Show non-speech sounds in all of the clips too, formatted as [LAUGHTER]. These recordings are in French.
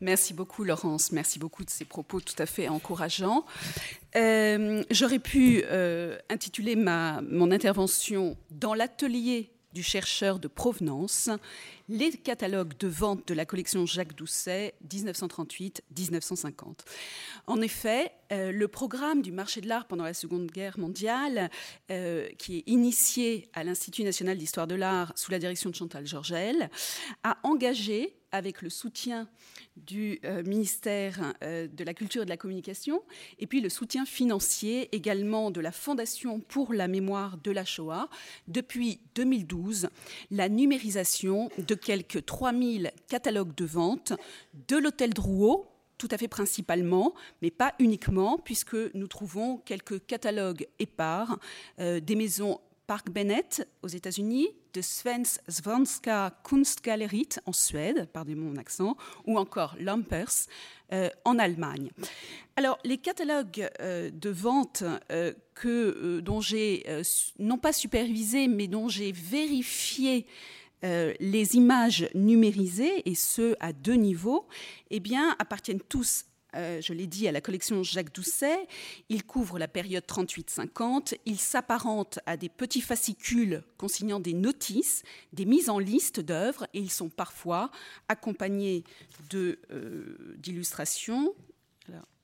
Merci beaucoup, Laurence. Merci beaucoup de ces propos tout à fait encourageants. Euh, j'aurais pu euh, intituler ma, mon intervention dans l'atelier du chercheur de provenance, les catalogues de vente de la collection Jacques Doucet 1938-1950. En effet, euh, le programme du marché de l'art pendant la Seconde Guerre mondiale, qui est initié à l'Institut national d'histoire de l'art sous la direction de Chantal Georgel, a engagé avec le soutien du euh, ministère euh, de la Culture et de la Communication, et puis le soutien financier également de la Fondation pour la mémoire de la Shoah, depuis 2012, la numérisation de quelques 3000 catalogues de vente de l'hôtel Drouot, tout à fait principalement, mais pas uniquement, puisque nous trouvons quelques catalogues épars euh, des maisons Park Bennett aux États-Unis, de Svens Svenska Kunstgalleriet en Suède, pardon mon accent, ou encore Lampers euh, en Allemagne. Alors, les catalogues euh, de vente euh, que, dont j'ai, non pas supervisé, mais dont j'ai vérifié les images numérisées, et ce à deux niveaux, eh bien, appartiennent tous euh, je l'ai dit, à la collection Jacques Doucet. Il couvre la période 38-50. Il s'apparente à des petits fascicules consignant des notices, des mises en liste d'œuvres, et ils sont parfois accompagnés euh, d'illustrations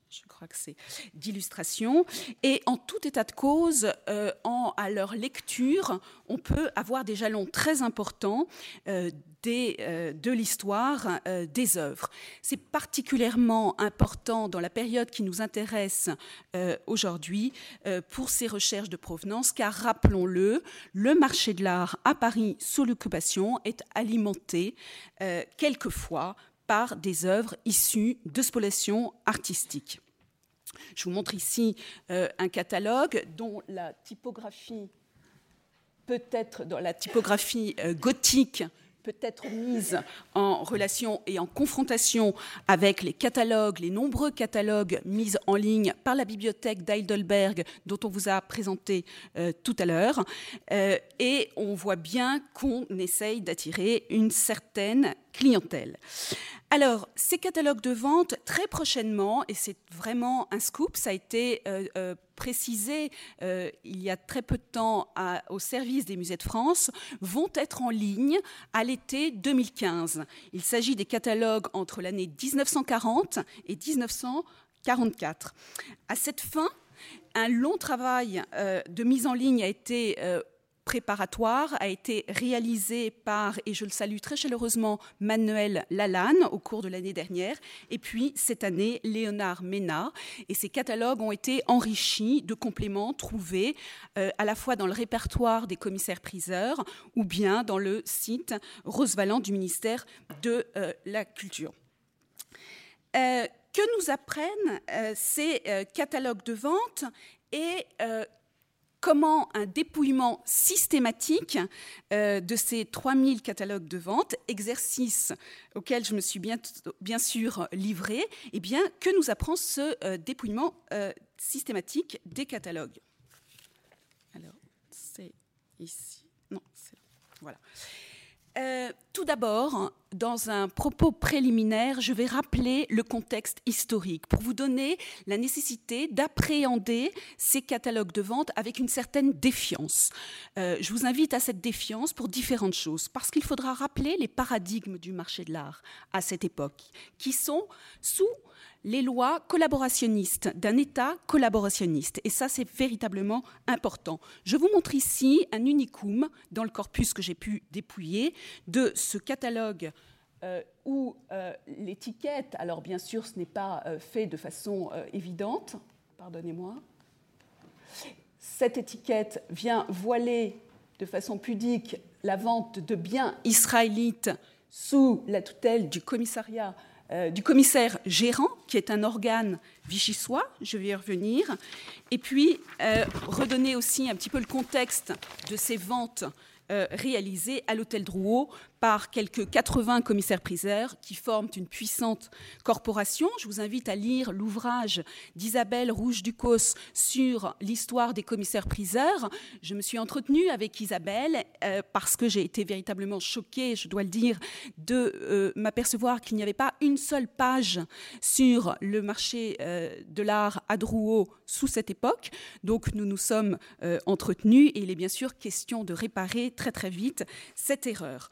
je crois que c'est d'illustration. Et en tout état de cause, euh, à leur lecture, on peut avoir des jalons très importants euh, euh, de l'histoire des œuvres. C'est particulièrement important dans la période qui nous intéresse aujourd'hui pour ces recherches de provenance, car rappelons-le, le marché de l'art à Paris sous l'occupation est alimenté quelquefois par des œuvres issues de spoliations artistiques. Je vous montre ici euh, un catalogue dont la typographie peut être dans la typographie euh, gothique peut être mise en relation et en confrontation avec les catalogues, les nombreux catalogues mis en ligne par la bibliothèque d'Heidelberg dont on vous a présenté euh, tout à l'heure. et on voit bien qu'on essaye d'attirer une certaine clientèle. Alors, ces catalogues de vente, très prochainement, et c'est vraiment un scoop, ça a été euh, euh, précisé euh, il y a très peu de temps au service des musées de France, vont être en ligne à l'été 2015. Il s'agit des catalogues entre l'année 1940 et 1944. À cette fin, un long travail de mise en ligne a été préparatoire a été réalisé par, et je le salue très chaleureusement, Manuel Lalanne au cours de l'année dernière, et puis cette année, Léonard Ménard. Et ces catalogues ont été enrichis de compléments trouvés euh, à la fois dans le répertoire des commissaires-priseurs ou bien dans le site Rosevalent du ministère de euh, la Culture. Euh, que nous apprennent ces catalogues de vente et comment un dépouillement systématique euh, de ces 3000 catalogues de vente, exercice auquel je me suis bien, sûr livré, eh bien, que nous apprend ce euh, dépouillement euh, systématique des catalogues Alors, c'est ici. Non, c'est là. Voilà. Euh, tout d'abord, dans un propos préliminaire, je vais rappeler le contexte historique pour vous donner la nécessité d'appréhender ces catalogues de vente avec une certaine défiance. Euh, je vous invite à cette défiance pour différentes choses, parce qu'il faudra rappeler les paradigmes du marché de l'art à cette époque, qui sont sous les lois collaborationnistes d'un État collaborationniste. Et ça, c'est véritablement important. Je vous montre ici un unicum dans le corpus que j'ai pu dépouiller de ce catalogue euh, où euh, l'étiquette, alors bien sûr, ce n'est pas euh, fait de façon évidente, pardonnez-moi, cette étiquette vient voiler de façon pudique la vente de biens israélites sous la tutelle du commissariat euh, du commissaire gérant, qui est un organe vichysois, je vais y revenir, et puis euh, redonner aussi un petit peu le contexte de ces ventes euh, réalisées à l'hôtel Drouot par quelques 80 commissaires-priseurs qui forment une puissante corporation. Je vous invite à lire l'ouvrage d'Isabelle Rouge-Ducos sur l'histoire des commissaires-priseurs. Je me suis entretenue avec Isabelle euh, parce que j'ai été véritablement choquée, je dois le dire, de euh, m'apercevoir qu'il n'y avait pas une seule page sur le marché euh, de l'art à Drouot sous cette époque. Donc nous nous sommes entretenus et il est bien sûr question de réparer très très vite cette erreur.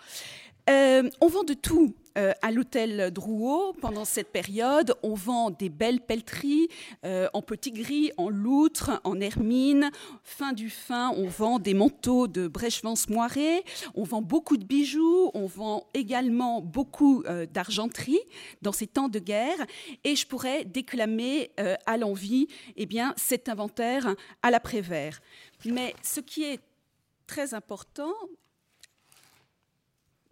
Euh, on vend de tout euh, à l'hôtel Drouot pendant cette période. On vend des belles pelleteries euh, en petit gris, en loutre, en hermine. Fin du fin, on vend des manteaux de Brechevance-Moiré. On vend beaucoup de bijoux. On vend également beaucoup d'argenterie dans ces temps de guerre. Et je pourrais déclamer à l'envie eh bien, cet inventaire à l'après-vert. Mais ce qui est très important,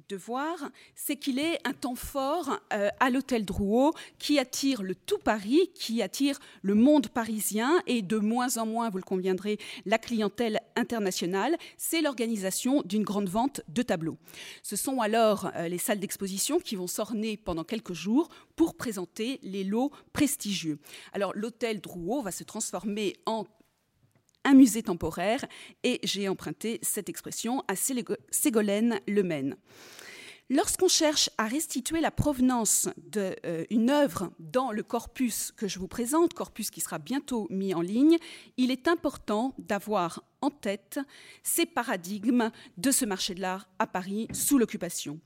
de voir, c'est qu'il est un temps fort euh, à l'hôtel Drouot qui attire le tout Paris, qui attire le monde parisien et de moins en moins, vous le conviendrez, la clientèle internationale. C'est l'organisation d'une grande vente de tableaux. Ce sont alors euh, les salles d'exposition qui vont s'orner pendant quelques jours pour présenter les lots prestigieux. Alors l'hôtel Drouot va se transformer en un musée temporaire, et j'ai emprunté cette expression à Ségolène Le Maine. Lorsqu'on cherche à restituer la provenance d'une euh, œuvre dans le corpus que je vous présente, corpus qui sera bientôt mis en ligne, il est important d'avoir en tête ces paradigmes de ce marché de l'art à Paris sous l'occupation.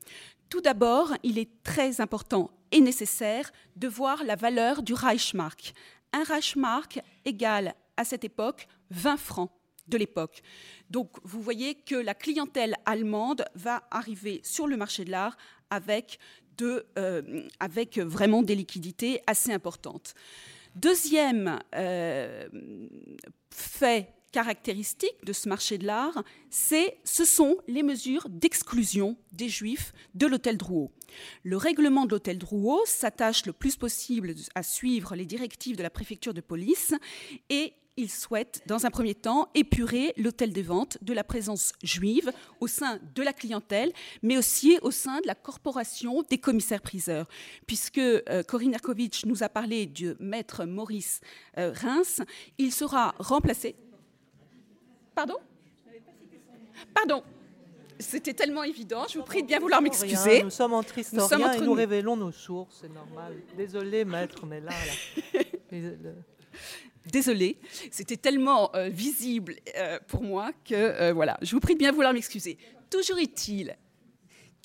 Tout d'abord, il est très important et nécessaire de voir la valeur du Reichsmark. Un Reichsmark égale à cette époque 20 francs de l'époque. Donc vous voyez que la clientèle allemande va arriver sur le marché de l'art avec, euh, avec vraiment des liquidités assez importantes. Deuxième euh, fait caractéristique de ce marché de l'art, ce sont les mesures d'exclusion des juifs de l'hôtel Drouot. Le règlement de l'hôtel Drouot s'attache le plus possible à suivre les directives de la préfecture de police et il souhaite, dans un premier temps, épurer l'hôtel des ventes de la présence juive au sein de la clientèle, mais aussi au sein de la corporation des commissaires-priseurs. Puisque euh, Corinne Erkovitch nous a parlé du maître Maurice euh, Reims, il sera remplacé. Pardon? Pardon c'était tellement évident. Je vous prie de bien vouloir m'excuser. Nous sommes entre historiens et nous révélons nos sources, c'est normal. Désolé, maître, est là. là. [LAUGHS] Désolée, c'était tellement euh, visible euh, pour moi que euh, voilà, je vous prie de bien vouloir m'excuser. Toujours est-il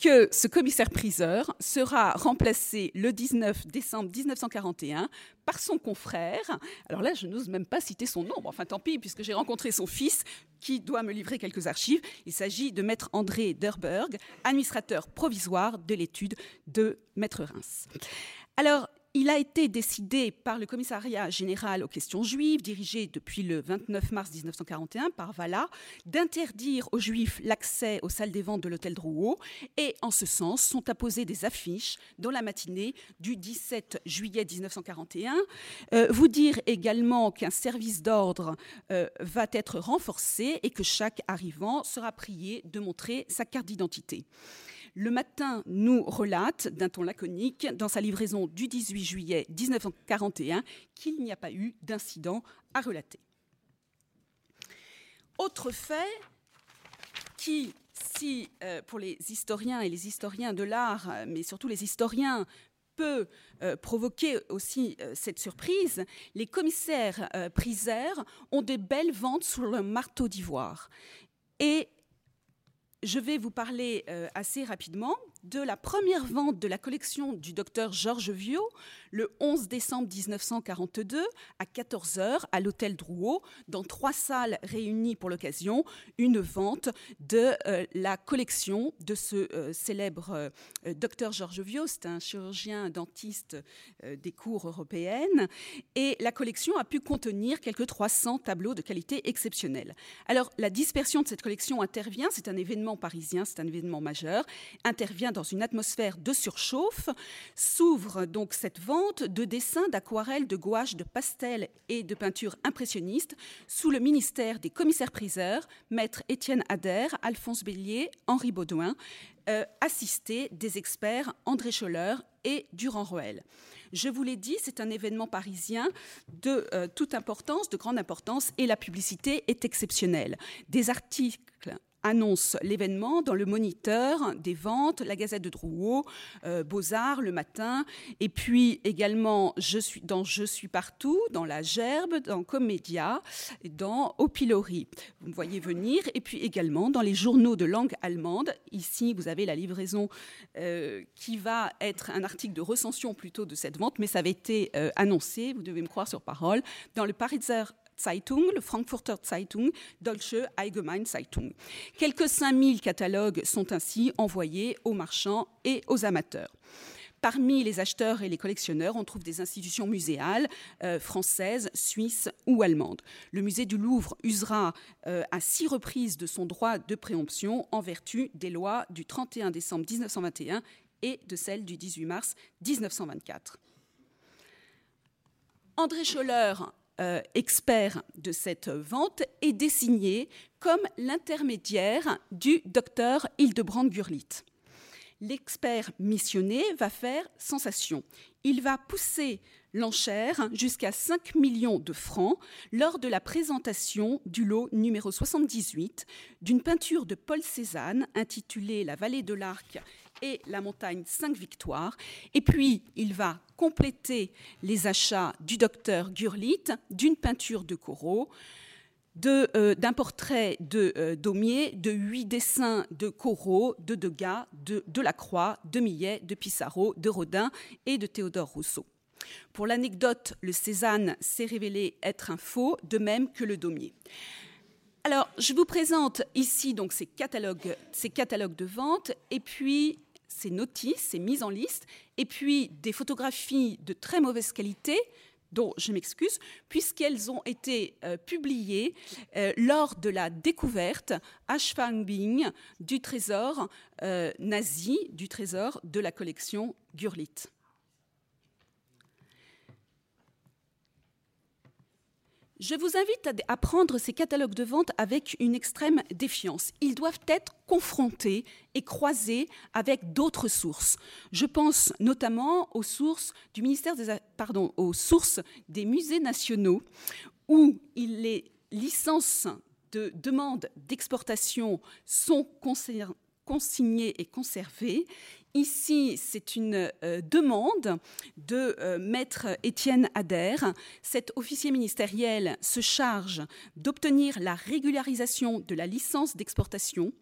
que ce commissaire-priseur sera remplacé le 19 décembre 1941 par son confrère. Alors là, je n'ose même pas citer son nom, enfin tant pis, puisque j'ai rencontré son fils qui doit me livrer quelques archives. Il s'agit de maître André Derberg, administrateur provisoire de l'étude de maître Reims. Alors, il a été décidé par le commissariat général aux questions juives, dirigé depuis le 29 mars 1941 par Vala, d'interdire aux juifs l'accès aux salles des ventes de l'hôtel Drouot. Et en ce sens, sont apposées des affiches dans la matinée du 17 juillet 1941. Euh, vous dire également qu'un service d'ordre euh, va être renforcé et que chaque arrivant sera prié de montrer sa carte d'identité. Le matin nous relate, d'un ton laconique, dans sa livraison du 18 juillet 1941, qu'il n'y a pas eu d'incident à relater. Autre fait qui, si euh, pour les historiens et les historiens de l'art, mais surtout les historiens, peut euh, provoquer aussi euh, cette surprise, les commissaires priseurs ont des belles ventes sous le marteau d'ivoire. Je vais vous parler euh, assez rapidement de la première vente de la collection du docteur Georges Viau le 11 décembre 1942 à 14h à l'hôtel Drouot, dans trois salles réunies pour l'occasion, une vente de euh, la collection de ce euh, célèbre docteur Georges Viau. C'est un chirurgien dentiste des cours européennes et la collection a pu contenir quelques 300 tableaux de qualité exceptionnelle. Alors la dispersion de cette collection intervient, c'est un événement parisien, c'est un événement majeur, intervient dans une atmosphère de surchauffe. S'ouvre donc cette vente de dessins, d'aquarelles, de gouaches, de pastels et de peintures impressionnistes sous le ministère des commissaires-priseurs, maître Étienne Adair, Alphonse Bélier, Henri Baudouin. assisté des experts André Scholler et Durand Roel. Je vous l'ai dit, c'est un événement parisien de toute importance, de grande importance, et la publicité est exceptionnelle. Des articles annonce l'événement dans le Moniteur des ventes, la Gazette de Drouot, euh, Beaux-Arts le matin, et puis également je suis, dans Je suis partout, dans La Gerbe, dans Comédia, dans Au Pilori. Vous me voyez venir, et puis également dans les journaux de langue allemande. Ici, vous avez la livraison euh, qui va être un article de recension plutôt de cette vente, mais ça avait été euh, annoncé, vous devez me croire sur parole, dans le Pariser Zeitung, le Frankfurter Zeitung, Deutsche Allgemeine Zeitung. Quelques 5000 catalogues sont ainsi envoyés aux marchands et aux amateurs. Parmi les acheteurs et les collectionneurs, on trouve des institutions muséales euh, françaises, suisses ou allemandes. Le musée du Louvre usera euh, à six reprises de son droit de préemption en vertu des lois du 31 décembre 1921 et de celles du 18 mars 1924. André Scholler expert de cette vente est désigné comme l'intermédiaire du docteur Hildebrand-Gurlitt. L'expert missionné va faire sensation. Il va pousser l'enchère jusqu'à 5 millions de francs lors de la présentation du lot numéro 78 d'une peinture de Paul Cézanne intitulée La vallée de l'Arc et la montagne 5 victoires. Et puis, il va compléter les achats du docteur Gurlitt d'une peinture de Corot, euh, d'un portrait de euh, Daumier, de huit dessins de Corot, de Degas, de Delacroix, de Millet, de Pissarro, de Rodin et de Théodore Rousseau. Pour l'anecdote, le Cézanne s'est révélé être un faux, de même que le Daumier. Alors, je vous présente ici donc ces catalogues, ces catalogues de vente et puis ces notices, ces mises en liste, et puis des photographies de très mauvaise qualité, dont je m'excuse, puisqu'elles ont été euh, publiées euh, lors de la découverte à Schwangbing du trésor euh, nazi, du trésor de la collection Gurlitt. Je vous invite à, prendre ces catalogues de vente avec une extrême défiance. Ils doivent être confrontés et croisés avec d'autres sources. Je pense notamment aux sources du ministère des, pardon, aux sources des musées nationaux où les licences de demande d'exportation sont consignées et conservées. Ici, c'est une euh, demande de euh, maître Étienne Adair. Cet officier ministériel se charge d'obtenir la régularisation de la licence d'exportation.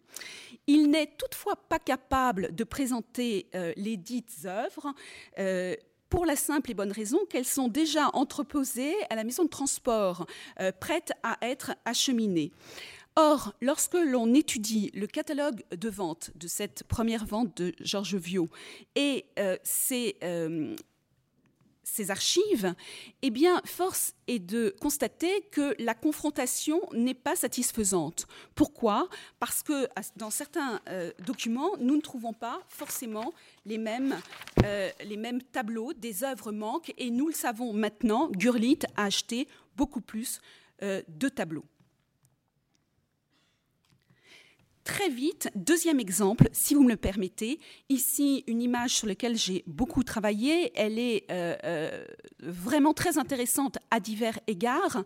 Il n'est toutefois pas capable de présenter euh, les dites œuvres pour la simple et bonne raison qu'elles sont déjà entreposées à la maison de transport, prêtes à être acheminées. Or, lorsque l'on étudie le catalogue de vente de cette première vente de Georges Viau et euh, euh, ses, archives, eh force est de constater que la confrontation n'est pas satisfaisante. Pourquoi? Parce que dans certains euh, documents, nous ne trouvons pas forcément les mêmes, les mêmes tableaux, des œuvres manquent, et nous le savons maintenant, Gurlitt a acheté beaucoup plus de tableaux. Très vite, deuxième exemple, si vous me le permettez, ici une image sur laquelle j'ai beaucoup travaillé, elle est euh, euh, vraiment très intéressante à divers égards.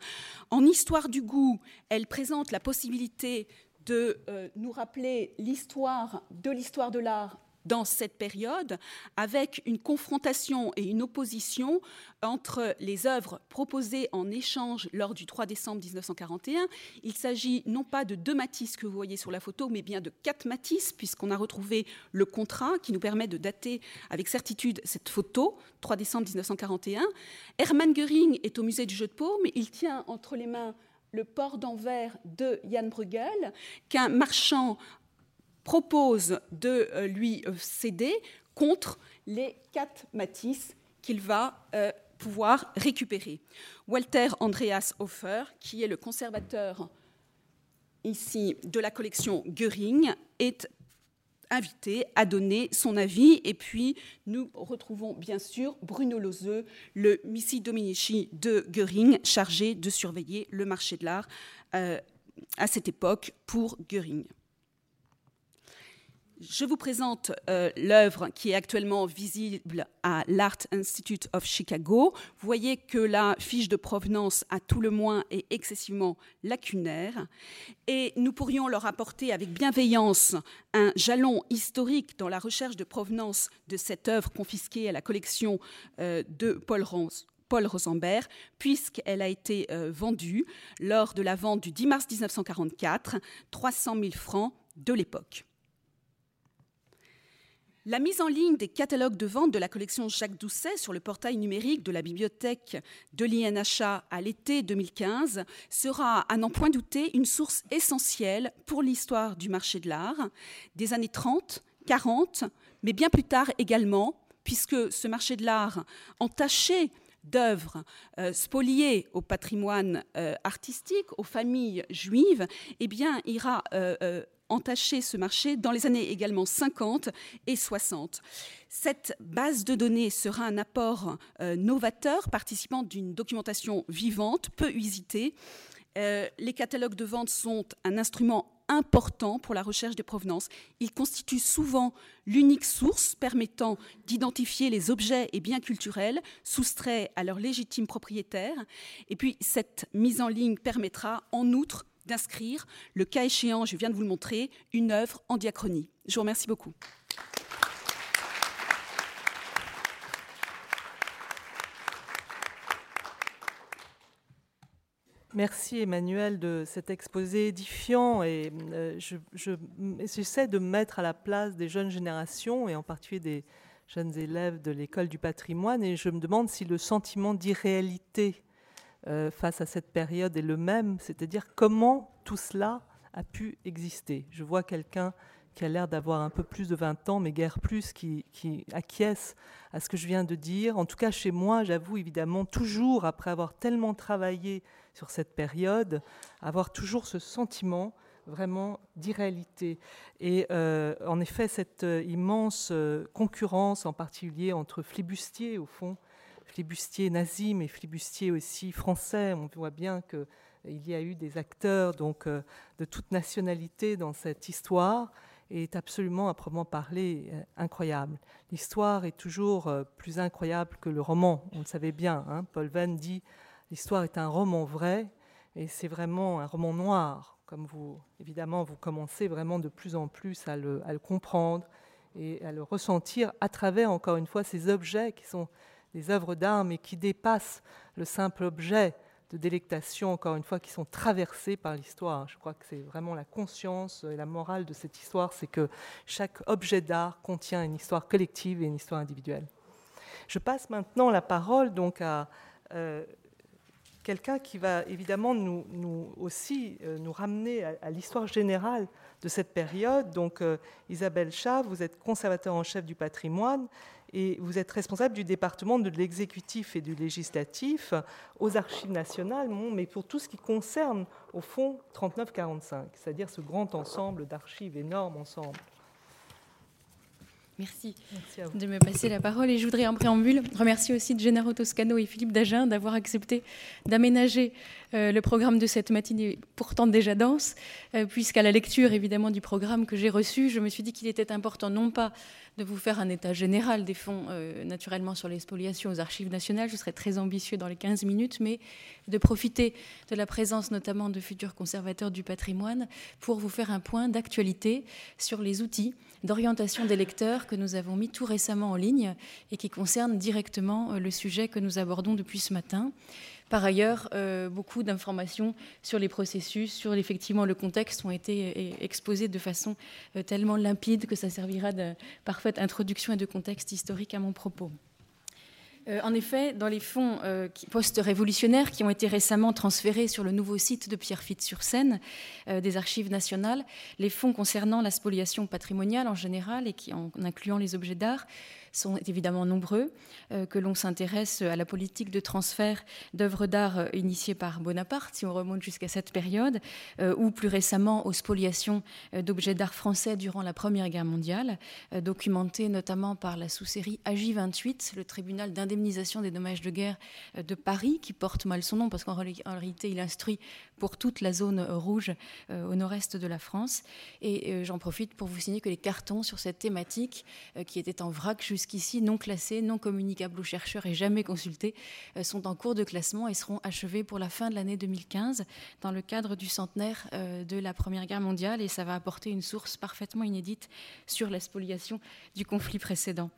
En histoire du goût, elle présente la possibilité de euh, nous rappeler l'histoire de l'histoire de l'art dans cette période, avec une confrontation et une opposition entre les œuvres proposées en échange lors du 3 décembre 1941. Il s'agit non pas de deux Matisse que vous voyez sur la photo, mais bien de quatre Matisse, puisqu'on a retrouvé le contrat qui nous permet de dater avec certitude cette photo, 3 décembre 1941. Hermann Göring est au musée du jeu de paume, il tient entre les mains le port d'Anvers de Jan Bruegel, qu'un marchand propose de euh, lui euh, céder contre les quatre Matisse qu'il va euh, pouvoir récupérer. Walter Andreas Hofer, qui est le conservateur ici de la collection Göring, est invité à donner son avis. Et puis, nous retrouvons bien sûr Bruno Lozeux, le Missi Dominici de Göring, chargé de surveiller le marché de l'art à cette époque pour Göring. Je vous présente euh, l'œuvre qui est actuellement visible à l'Art Institute of Chicago. Vous voyez que la fiche de provenance, à tout le moins, est excessivement lacunaire. Et nous pourrions leur apporter avec bienveillance un jalon historique dans la recherche de provenance de cette œuvre confisquée à la collection euh, de Paul Rosenberg, puisqu'elle a été euh, vendue lors de la vente du 10 mars 1944, 300 000 francs de l'époque. La mise en ligne des catalogues de vente de la collection Jacques Doucet sur le portail numérique de la bibliothèque de l'INHA à l'été 2015 sera, à n'en point douter, une source essentielle pour l'histoire du marché de l'art des années 30, 40, mais bien plus tard également, puisque ce marché de l'art entaché d'œuvres euh, spoliées au patrimoine euh, artistique, aux familles juives, eh bien, ira euh, entacher ce marché dans les années également 50 et 60. Cette base de données sera un apport euh, novateur participant d'une documentation vivante, peu usitée. Euh, les catalogues de vente sont un instrument important pour la recherche des provenances. Ils constituent souvent l'unique source permettant d'identifier les objets et biens culturels soustraits à leurs légitimes propriétaires. Et puis, cette mise en ligne permettra en outre d'inscrire, le cas échéant, je viens de vous le montrer, une œuvre en diachronie. Je vous remercie beaucoup. Merci Emmanuel de cet exposé édifiant et euh, j'essaie de me mettre à la place des jeunes générations et en particulier des jeunes élèves de l'école du patrimoine et je me demande si le sentiment d'irréalité euh, face à cette période est le même, c'est-à-dire comment tout cela a pu exister. Je vois quelqu'un qui a l'air d'avoir un peu plus de 20 ans, mais guère plus, qui, qui, acquiesce à ce que je viens de dire. En tout cas, chez moi, j'avoue évidemment, toujours, après avoir tellement travaillé sur cette période, avoir toujours ce sentiment vraiment d'irréalité. Et euh, en effet, cette euh, immense concurrence, en particulier entre flibustiers, au fond, flibustier nazi, mais flibustier aussi français. On voit bien qu'il y a eu des acteurs donc, euh, de toute nationalité dans cette histoire et est absolument, à proprement parler, euh, incroyable. L'histoire est toujours euh, plus incroyable que le roman, on le savait bien. Hein. Paul Venn dit l'histoire est un roman vrai et c'est vraiment un roman noir, comme vous, évidemment, vous commencez vraiment de plus en plus à le comprendre et à le ressentir à travers, encore une fois, ces objets qui sont des œuvres d'art, mais qui dépassent le simple objet de délectation, encore une fois, qui sont traversées par l'histoire. Je crois que c'est vraiment la conscience et la morale de cette histoire, c'est que chaque objet d'art contient une histoire collective et une histoire individuelle. Je passe maintenant la parole donc à euh, quelqu'un qui va évidemment nous, aussi euh, nous ramener à, l'histoire générale de cette période. Donc euh, Isabelle Chat, vous êtes conservateur en chef du patrimoine et vous êtes responsable du département de l'exécutif et du législatif aux archives nationales, mais pour tout ce qui concerne, au fond, 3945, c'est-à-dire ce grand ensemble d'archives, énorme ensemble. Merci, de me passer la parole. Et je voudrais en préambule remercier aussi Gennaro Toscano et Philippe Dagen d'avoir accepté d'aménager euh, le programme de cette matinée, pourtant déjà dense, euh, puisqu'à la lecture évidemment du programme que j'ai reçu, je me suis dit qu'il était important non pas de vous faire un état général des fonds euh, naturellement sur les spoliations aux archives nationales, je serais très ambitieux dans les 15 minutes, mais de profiter de la présence notamment de futurs conservateurs du patrimoine pour vous faire un point d'actualité sur les outils d'orientation des lecteurs que nous avons mis tout récemment en ligne et qui concernent directement le sujet que nous abordons depuis ce matin. Par ailleurs, euh, beaucoup d'informations sur les processus, sur effectivement le contexte ont été euh, exposées de façon euh, tellement limpide que ça servira de parfaite introduction et de contexte historique à mon propos. En effet, dans les fonds post-révolutionnaires qui ont été récemment transférés sur le nouveau site de Pierrefitte-sur-Seine des archives nationales, les fonds concernant la spoliation patrimoniale en général et qui, en incluant les objets d'art sont évidemment nombreux, que l'on s'intéresse à la politique de transfert d'œuvres d'art initiée par Bonaparte, si on remonte jusqu'à cette période, ou plus récemment aux spoliations d'objets d'art français durant la Première Guerre mondiale, documentées notamment par la sous-série AJ28, le tribunal d'indemnisation des dommages de guerre de Paris, qui porte mal son nom parce qu'en réalité il instruit pour toute la zone rouge au nord-est de la France. Et j'en profite pour vous signaler que les cartons sur cette thématique, euh, qui étaient en vrac jusqu'ici, non classés, non communicables aux chercheurs et jamais consultés, euh, sont en cours de classement et seront achevés pour la fin de l'année 2015 dans le cadre du centenaire euh, de la Première Guerre mondiale et ça va apporter une source parfaitement inédite sur la spoliation du conflit précédent.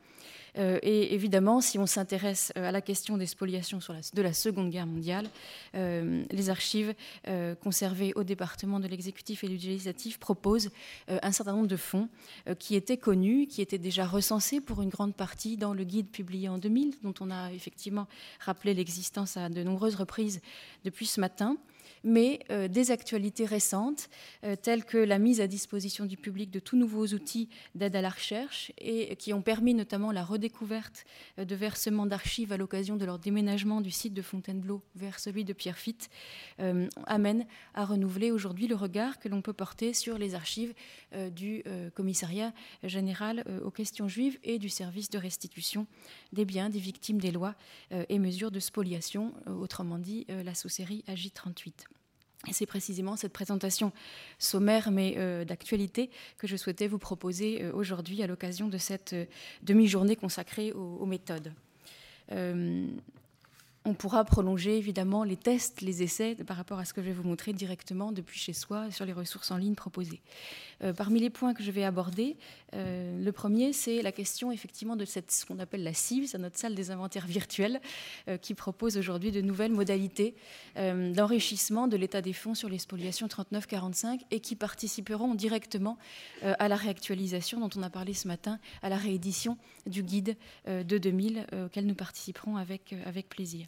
Euh, et évidemment, si on s'intéresse à la question des spoliations de la Seconde Guerre mondiale, les archives conservées au département de l'exécutif et du législatif proposent un certain nombre de fonds qui étaient connus, qui étaient déjà recensés pour une grande partie dans le guide publié en 2000, dont on a effectivement rappelé l'existence à de nombreuses reprises depuis ce matin mais euh, des actualités récentes, euh, telles que la mise à disposition du public de tout nouveaux outils d'aide à la recherche et qui ont permis notamment la redécouverte euh, de versements d'archives à l'occasion de leur déménagement du site de Fontainebleau vers celui de Pierrefitte, amènent à renouveler aujourd'hui le regard que l'on peut porter sur les archives du commissariat général aux questions juives et du service de restitution des biens des victimes des lois et mesures de spoliation, autrement dit la saucerie AJ38. Et c'est précisément cette présentation sommaire mais euh, d'actualité que je souhaitais vous proposer euh, aujourd'hui à l'occasion de cette euh, demi-journée consacrée aux, méthodes. On pourra prolonger évidemment les tests, les essais par rapport à ce que je vais vous montrer directement depuis chez soi sur les ressources en ligne proposées. Euh, parmi les points que je vais aborder, euh, le premier, c'est la question effectivement de ce qu'on appelle la CIV, c'est notre salle des inventaires virtuels, euh, qui propose aujourd'hui de nouvelles modalités d'enrichissement de l'état des fonds sur les spoliations 39-45 et qui participeront directement à la réactualisation dont on a parlé ce matin, à la réédition du guide de 2000 auquel nous participerons avec plaisir.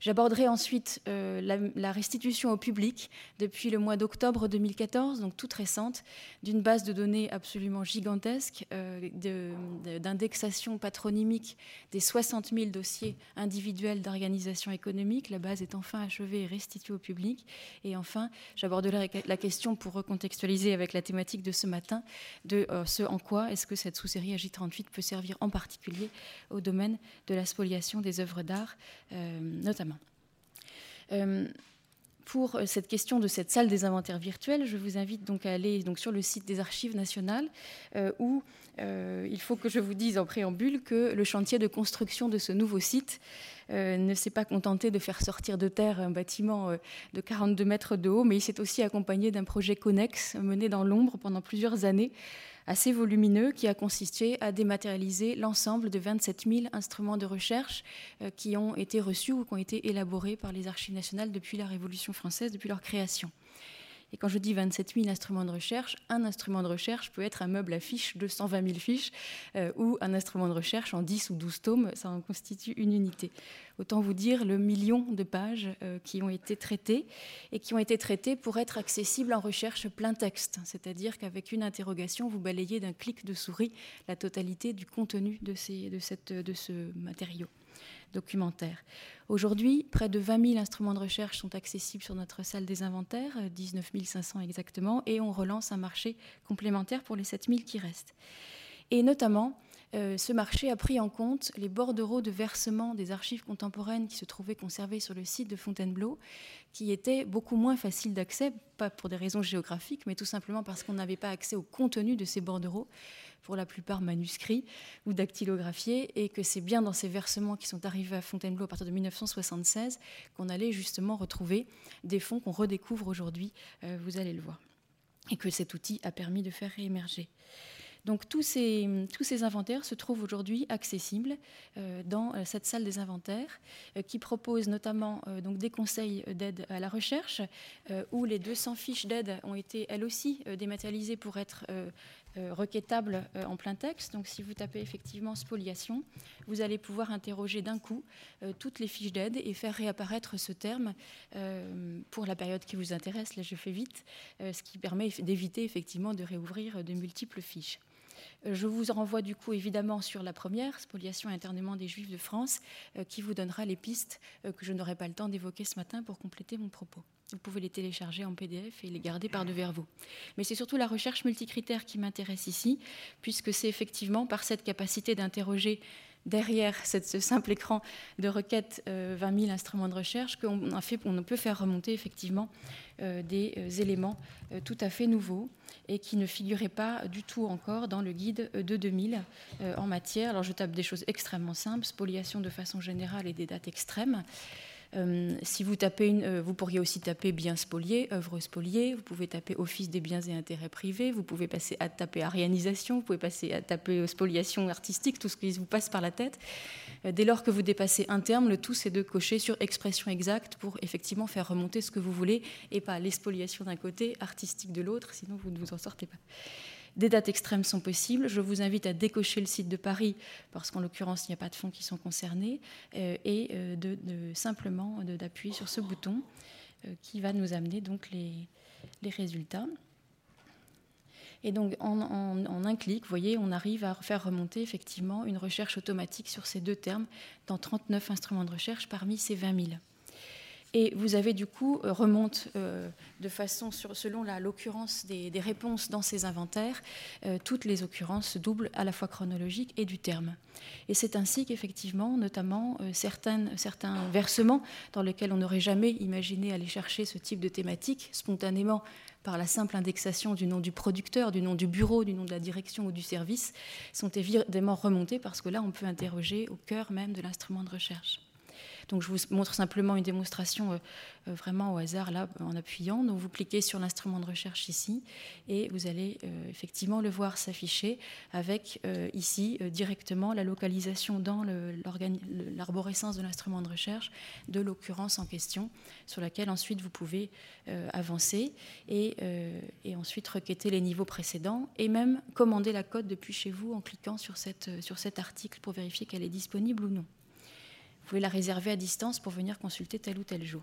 J'aborderai ensuite euh, la, restitution au public depuis le mois d'octobre 2014, donc toute récente, d'une base de données absolument gigantesque euh, d'indexation patronymique des 60 000 dossiers individuels d'organisation économique. La base est enfin achevée et restituée au public. Et enfin, j'aborderai la question pour recontextualiser avec la thématique de ce matin de euh, ce en quoi est-ce que cette sous-série AJ38 peut servir en particulier au domaine de la spoliation des œuvres d'art notamment. Euh, pour cette question de cette salle des inventaires virtuels, je vous invite donc à aller sur le site des Archives nationales, euh, où euh, il faut que je vous dise en préambule que le chantier de construction de ce nouveau site ne s'est pas contenté de faire sortir de terre un bâtiment de 42 mètres de haut, mais il s'est aussi accompagné d'un projet connexe mené dans l'ombre pendant plusieurs années assez volumineux qui a consisté à dématérialiser l'ensemble de 27 000 instruments de recherche euh, qui ont été reçus ou qui ont été élaborés par les archives nationales depuis la Révolution française, depuis leur création. Et quand je dis 27 000 instruments de recherche, un instrument de recherche peut être un meuble à fiches de 120 000 fiches euh, ou un instrument de recherche en 10 ou 12 tomes, ça en constitue une unité. Autant vous dire le million de pages euh, qui ont été traitées et qui ont été traitées pour être accessibles en recherche plein texte, c'est-à-dire qu'avec une interrogation, vous balayez d'un clic de souris la totalité du contenu de, ce matériau documentaire. Aujourd'hui, près de 20 000 instruments de recherche sont accessibles sur notre salle des inventaires, 19 euh, 500 exactement, et on relance un marché complémentaire pour les 7 000 qui restent. Et notamment, euh, ce marché a pris en compte les bordereaux de versement des archives contemporaines qui se trouvaient conservées sur le site de Fontainebleau, qui étaient beaucoup moins faciles d'accès, pas pour des raisons géographiques, mais tout simplement parce qu'on n'avait pas accès au contenu de ces bordereaux pour la plupart manuscrits ou dactylographiés, et que c'est bien dans ces versements qui sont arrivés à Fontainebleau à partir de 1976 qu'on allait justement retrouver des fonds qu'on redécouvre aujourd'hui, euh, vous allez le voir, et que cet outil a permis de faire réémerger. Donc tous ces, inventaires se trouvent aujourd'hui accessibles euh, dans euh, cette salle des inventaires euh, qui propose notamment donc des conseils d'aide à la recherche où les 200 fiches d'aide ont été elles aussi dématérialisées pour être requêtables en plein texte. Donc si vous tapez effectivement spoliation, vous allez pouvoir interroger d'un coup toutes les fiches d'aide et faire réapparaître ce terme pour la période qui vous intéresse. Là je fais vite, ce qui permet d'éviter effectivement de réouvrir de multiples fiches. Je vous renvoie du coup évidemment sur la première, spoliation et internement des Juifs de France, qui vous donnera les pistes que je n'aurai pas le temps d'évoquer ce matin pour compléter mon propos. Vous pouvez les télécharger en PDF et les garder par devers vous. Mais c'est surtout la recherche multicritère qui m'intéresse ici, puisque c'est effectivement par cette capacité d'interroger derrière ce simple écran de requête 20 euh, 000 instruments de recherche qu'on on peut faire remonter effectivement euh, des euh, éléments tout à fait nouveaux et qui ne figuraient pas du tout encore dans le guide de 2000 en matière. Alors je tape des choses extrêmement simples, spoliation de façon générale et des dates extrêmes. Euh, si vous tapez, euh, vous pourriez aussi taper biens spoliés, œuvres spoliées. Vous pouvez taper office des biens et intérêts privés. Vous pouvez passer à taper arianisation. Vous pouvez passer à taper spoliation artistique, tout ce qui vous passe par la tête. Euh, dès lors que vous dépassez un terme, le tout c'est de cocher sur expression exacte pour effectivement faire remonter ce que vous voulez et pas l'espoliation d'un côté, artistique de l'autre, sinon vous ne vous en sortez pas. Des dates extrêmes sont possibles. Je vous invite à décocher le site de Paris, parce qu'en l'occurrence, il n'y a pas de fonds qui sont concernés, euh, et euh, simplement d'appuyer sur ce bouton euh, qui va nous amener donc les, résultats. Et donc, en, en, un clic, vous voyez, on arrive à faire remonter effectivement une recherche automatique sur ces deux termes dans 39 instruments de recherche parmi ces 20 000. Et vous avez du coup, euh, remonte euh, de façon, selon l'occurrence des, réponses dans ces inventaires, euh, toutes les occurrences doubles à la fois chronologiques et du terme. Et c'est ainsi qu'effectivement, notamment, certains versements dans lesquels on n'aurait jamais imaginé aller chercher ce type de thématique, spontanément par la simple indexation du nom du producteur, du nom du bureau, du nom de la direction ou du service, sont évidemment remontés parce que là, on peut interroger au cœur même de l'instrument de recherche. Donc je vous montre simplement une démonstration euh, euh, vraiment au hasard là en appuyant. Donc vous cliquez sur l'instrument de recherche ici et vous allez euh, effectivement le voir s'afficher avec ici directement la localisation dans l'arborescence de l'instrument de recherche de l'occurrence en question sur laquelle ensuite vous pouvez avancer et, ensuite requêter les niveaux précédents et même commander la cote depuis chez vous en cliquant sur cet article pour vérifier qu'elle est disponible ou non. Vous pouvez la réserver à distance pour venir consulter tel ou tel jour.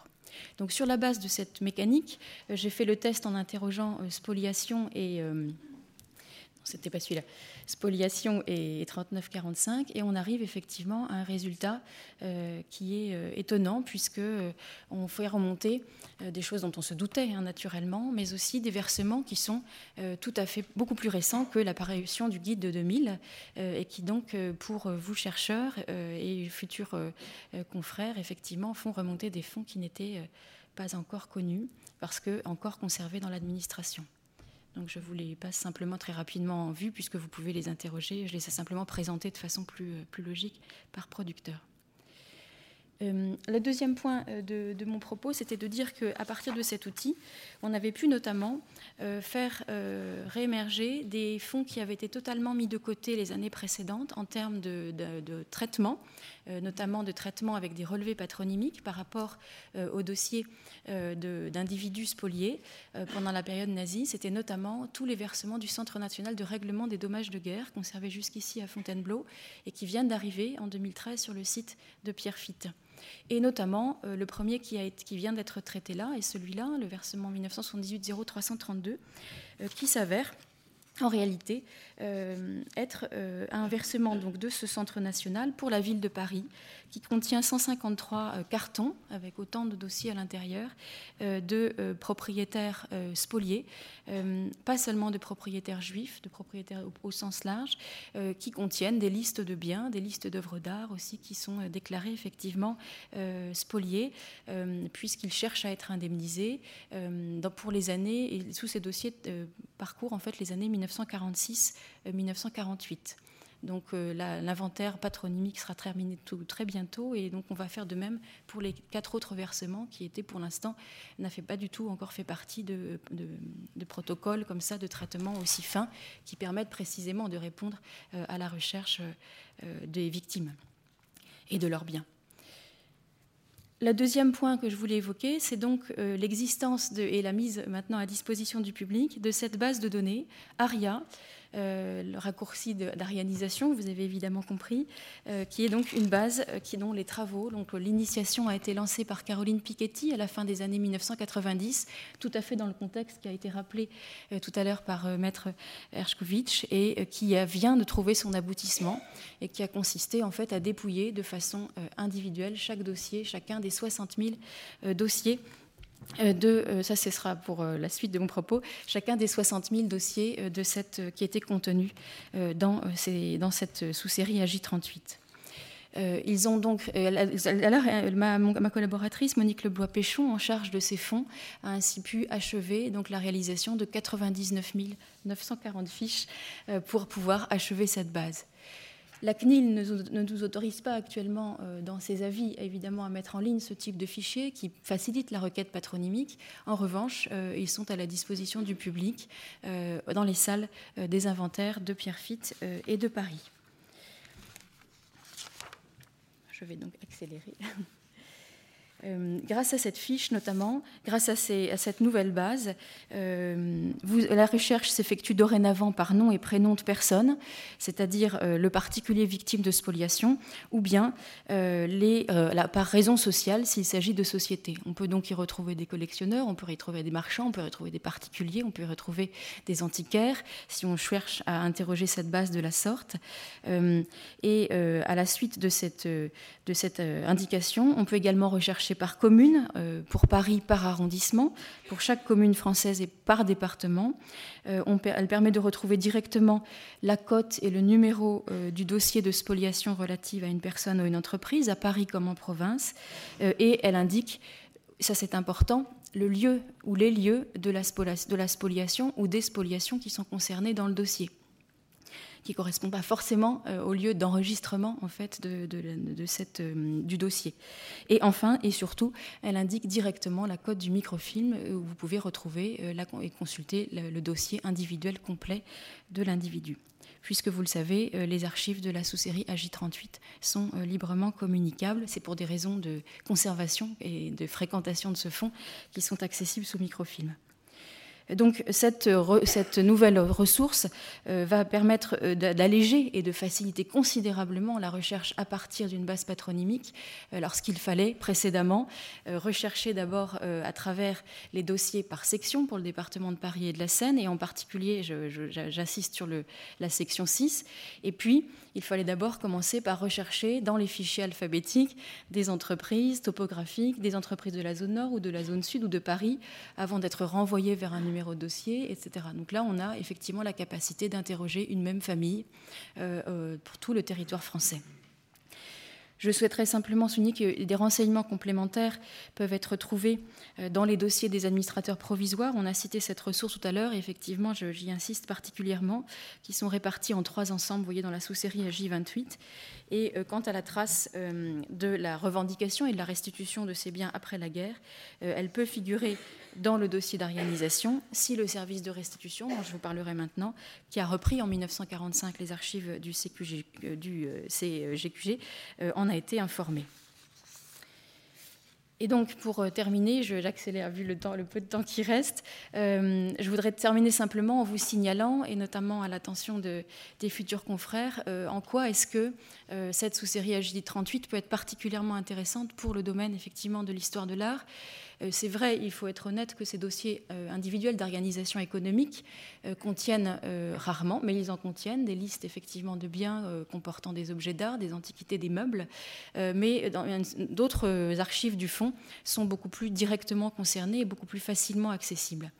Donc sur la base de cette mécanique, euh, j'ai fait le test en interrogeant euh, spoliation et euh, c'était pas celui-là, spoliation et 39,45, et on arrive effectivement à un résultat euh, qui est euh, étonnant, puisque euh, on fait remonter des choses dont on se doutait hein, naturellement, mais aussi des versements qui sont tout à fait beaucoup plus récents que l'apparition du guide de 2000, et qui donc, pour vous chercheurs et futurs confrères, effectivement, font remonter des fonds qui n'étaient pas encore connus, parce que encore conservés dans l'administration. Donc je vous les passe simplement très rapidement en vue puisque vous pouvez les interroger. Je les ai simplement présentés de façon plus, euh, logique par producteur. Euh, le deuxième point euh, de, mon propos, c'était de dire qu'à partir de cet outil, on avait pu notamment faire réémerger des fonds qui avaient été totalement mis de côté les années précédentes en termes de, traitement, notamment de traitement avec des relevés patronymiques par rapport au dossier d'individus spoliés pendant la période nazie. C'était notamment tous les versements du Centre national de règlement des dommages de guerre, conservés jusqu'ici à Fontainebleau et qui viennent d'arriver en 2013 sur le site de Pierre Fitte. Et notamment, euh, le premier qui, vient d'être traité là est celui-là, le versement 1978 0332, euh, qui s'avère en réalité euh, être euh, un versement donc, de ce centre national pour la ville de Paris, qui contient 153 euh, cartons, avec autant de dossiers à l'intérieur, de propriétaires spoliés, pas seulement de propriétaires juifs, de propriétaires au, sens large, qui contiennent des listes de biens, des listes d'œuvres d'art aussi, qui sont déclarées effectivement spoliées, puisqu'ils cherchent à être indemnisés pour les années, et sous ces dossiers parcourent en fait les années 1946 1948. Donc euh, l'inventaire patronymique sera terminé tout, très bientôt et donc on va faire de même pour les quatre autres versements qui étaient pour l'instant n'a pas du tout encore fait partie de, protocoles comme ça de traitement aussi fins qui permettent précisément de répondre euh, à la recherche euh, des victimes et de leurs biens. Le deuxième point que je voulais évoquer, c'est donc l'existence et la mise maintenant à disposition du public de cette base de données ARIA, le raccourci d'arianisation, vous avez évidemment compris, qui est donc une base qui, dont les travaux, donc l'initiation a été lancée par Caroline Piketty à la fin des années 1990, tout à fait dans le contexte qui a été rappelé tout à l'heure par Maître Ershkovitch et qui vient de trouver son aboutissement et qui a consisté en fait à dépouiller de façon individuelle chaque dossier, chacun des 60 000 dossiers euh, de, euh, ça ce sera pour euh, la suite de mon propos, chacun des 60 000 dossiers de cette, qui étaient contenus dans, cette sous-série AJ38. ils ont donc, ma, collaboratrice Monique Lebois-Péchon, en charge de ces fonds, a ainsi pu achever donc la réalisation de 99 940 fiches pour pouvoir achever cette base. La CNIL ne, nous autorise pas actuellement euh, dans ses avis, évidemment, à mettre en ligne ce type de fichier qui facilite la requête patronymique. En revanche, euh, ils sont à la disposition du public euh, dans les salles des inventaires de Pierrefitte et de Paris. Je vais donc accélérer. [LAUGHS] Euh, grâce à cette fiche notamment, grâce à, cette nouvelle base, euh, la recherche s'effectue dorénavant par nom et prénom de personne, c'est-à-dire euh, le particulier victime de spoliation, ou bien par raison sociale s'il s'agit de société. On peut donc y retrouver des collectionneurs, on peut y retrouver des marchands, on peut y retrouver des particuliers, on peut y retrouver des antiquaires, si on cherche à interroger cette base de la sorte. et à la suite de cette, de cette indication, on peut également rechercher par commune, euh, pour Paris par arrondissement, pour chaque commune française et par département. Euh, elle permet de retrouver directement la cote et le numéro euh, du dossier de spoliation relative à une personne ou une entreprise, à Paris comme en province, et elle indique, ça c'est important, le lieu ou les lieux de la, spoliation ou des spoliations qui sont concernés dans le dossier qui ne correspond pas forcément euh, au lieu d'enregistrement en fait euh, du dossier. Et enfin et surtout, elle indique directement la code du microfilm euh, où vous pouvez retrouver et consulter le, dossier individuel complet de l'individu puisque vous le savez, les archives de la sous-série AJ38 sont librement communicables. C'est pour des raisons de conservation et de fréquentation de ce fonds qui sont accessibles sous microfilm. Donc cette, nouvelle ressource euh, va permettre euh, d'alléger et de faciliter considérablement la recherche à partir d'une base patronymique, euh, lorsqu'il fallait précédemment rechercher d'abord à travers les dossiers par section pour le département de Paris et de la Seine, et en particulier, j'insiste sur la section 6, et puis il fallait d'abord commencer par rechercher dans les fichiers alphabétiques des entreprises topographiques, des entreprises de la zone nord ou de la zone sud ou de Paris, avant d'être renvoyé vers un numéro de dossier, etc. Donc là, on a effectivement la capacité d'interroger une même famille euh, euh, pour tout le territoire français. Je souhaiterais simplement souligner que des renseignements complémentaires peuvent être trouvés euh, dans les dossiers des administrateurs provisoires. On a cité cette ressource tout à l'heure, et effectivement, j'y insiste particulièrement, qui sont répartis en trois ensembles, vous voyez, dans la sous-série J28. Et euh, quant à la trace euh, de la revendication et de la restitution de ces biens après la guerre, elle peut figurer dans le dossier d'arianisation si le service de restitution, dont je vous parlerai maintenant, qui a repris en 1945 les archives du, CQG, du CGQG, en a été informé. Et donc, pour euh, terminer, j'accélère vu le, peu de temps qui reste, euh, je voudrais terminer simplement en vous signalant, et notamment à l'attention de, des futurs confrères, euh, en quoi est-ce que cette sous-série HD 38 peut être particulièrement intéressante pour le domaine effectivement de l'histoire de l'art euh, c'est vrai, il faut être honnête que ces dossiers euh, individuels d'organisation économique euh, contiennent rarement, mais ils en contiennent des listes effectivement de biens comportant des objets d'art, des antiquités, des meubles. mais d'autres archives du fonds sont beaucoup plus directement concernées et beaucoup plus facilement accessibles.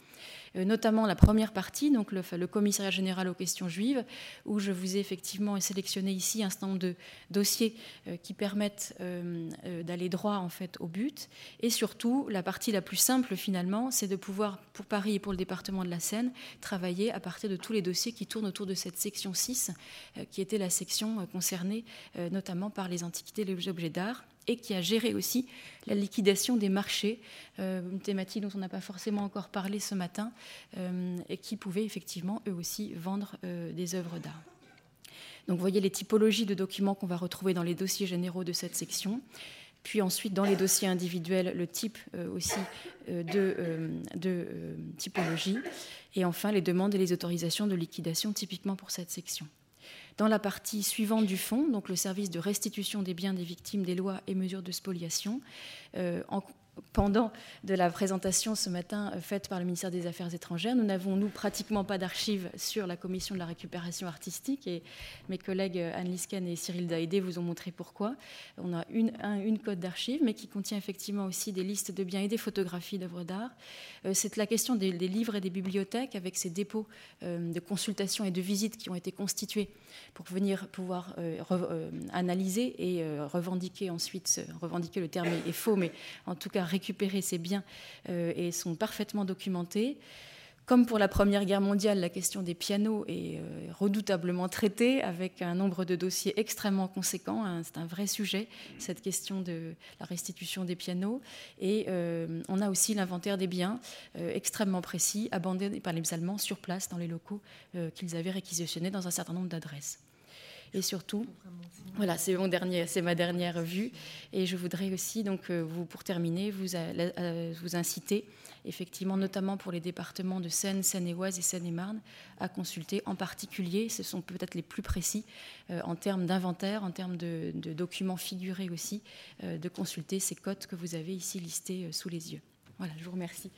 Euh, notamment la première partie, donc le, commissariat général aux questions juives, où je vous ai effectivement sélectionné ici un certain nombre de dossiers euh, qui permettent euh, d'aller droit en fait au but. Et surtout, la partie la plus simple finalement, c'est de pouvoir, pour Paris et pour le département de la Seine, travailler à partir de tous les dossiers qui tournent autour de cette section 6, qui était la section concernée notamment par les antiquités et les objets d'art et qui a géré aussi la liquidation des marchés, euh, une thématique dont on n'a pas forcément encore parlé ce matin, euh, et qui pouvaient effectivement eux aussi vendre euh, des œuvres d'art. Donc vous voyez les typologies de documents qu'on va retrouver dans les dossiers généraux de cette section. puis ensuite dans les dossiers individuels le type aussi de typologie, et enfin les demandes et les autorisations de liquidation typiquement pour cette section. Dans la partie suivante du fonds, donc le service de restitution des biens des victimes des lois et mesures de spoliation, en, pendant de la présentation ce matin euh, faite par le ministère des Affaires étrangères. Nous n'avons, nous, pratiquement pas d'archives sur la commission de la récupération artistique et mes collègues euh, Anne Lisken et Cyril Daïdé vous ont montré pourquoi. On a une, code d'archives, mais qui contient effectivement aussi des listes de biens et des photographies d'œuvres d'art. Euh, c'est la question des, livres et des bibliothèques avec ces dépôts de consultations et de visites qui ont été constitués pour venir pouvoir analyser et revendiquer ensuite, revendiquer le terme est faux, mais en tout cas récupérer ces biens euh, et sont parfaitement documentés. Comme pour la Première Guerre mondiale, la question des pianos est euh, redoutablement traitée avec un nombre de dossiers extrêmement conséquent. Hein. c'est un vrai sujet, cette question de la restitution des pianos. Et euh, on a aussi l'inventaire des biens extrêmement précis, abandonnés par les Allemands sur place dans les locaux qu'ils avaient réquisitionnés dans un certain nombre d'adresses. Et surtout, voilà, c'est mon dernier, c'est ma dernière vue. Et je voudrais aussi, donc, euh, vous, pour terminer, vous, euh, vous inciter, effectivement, notamment pour les départements de Seine, Seine-et-Oise et Seine-et-Marne, à consulter. En particulier, ce sont peut-être les plus précis euh, en termes d'inventaire, en termes de, documents figurés aussi, de consulter ces codes que vous avez ici listés sous les yeux. Voilà, je vous remercie.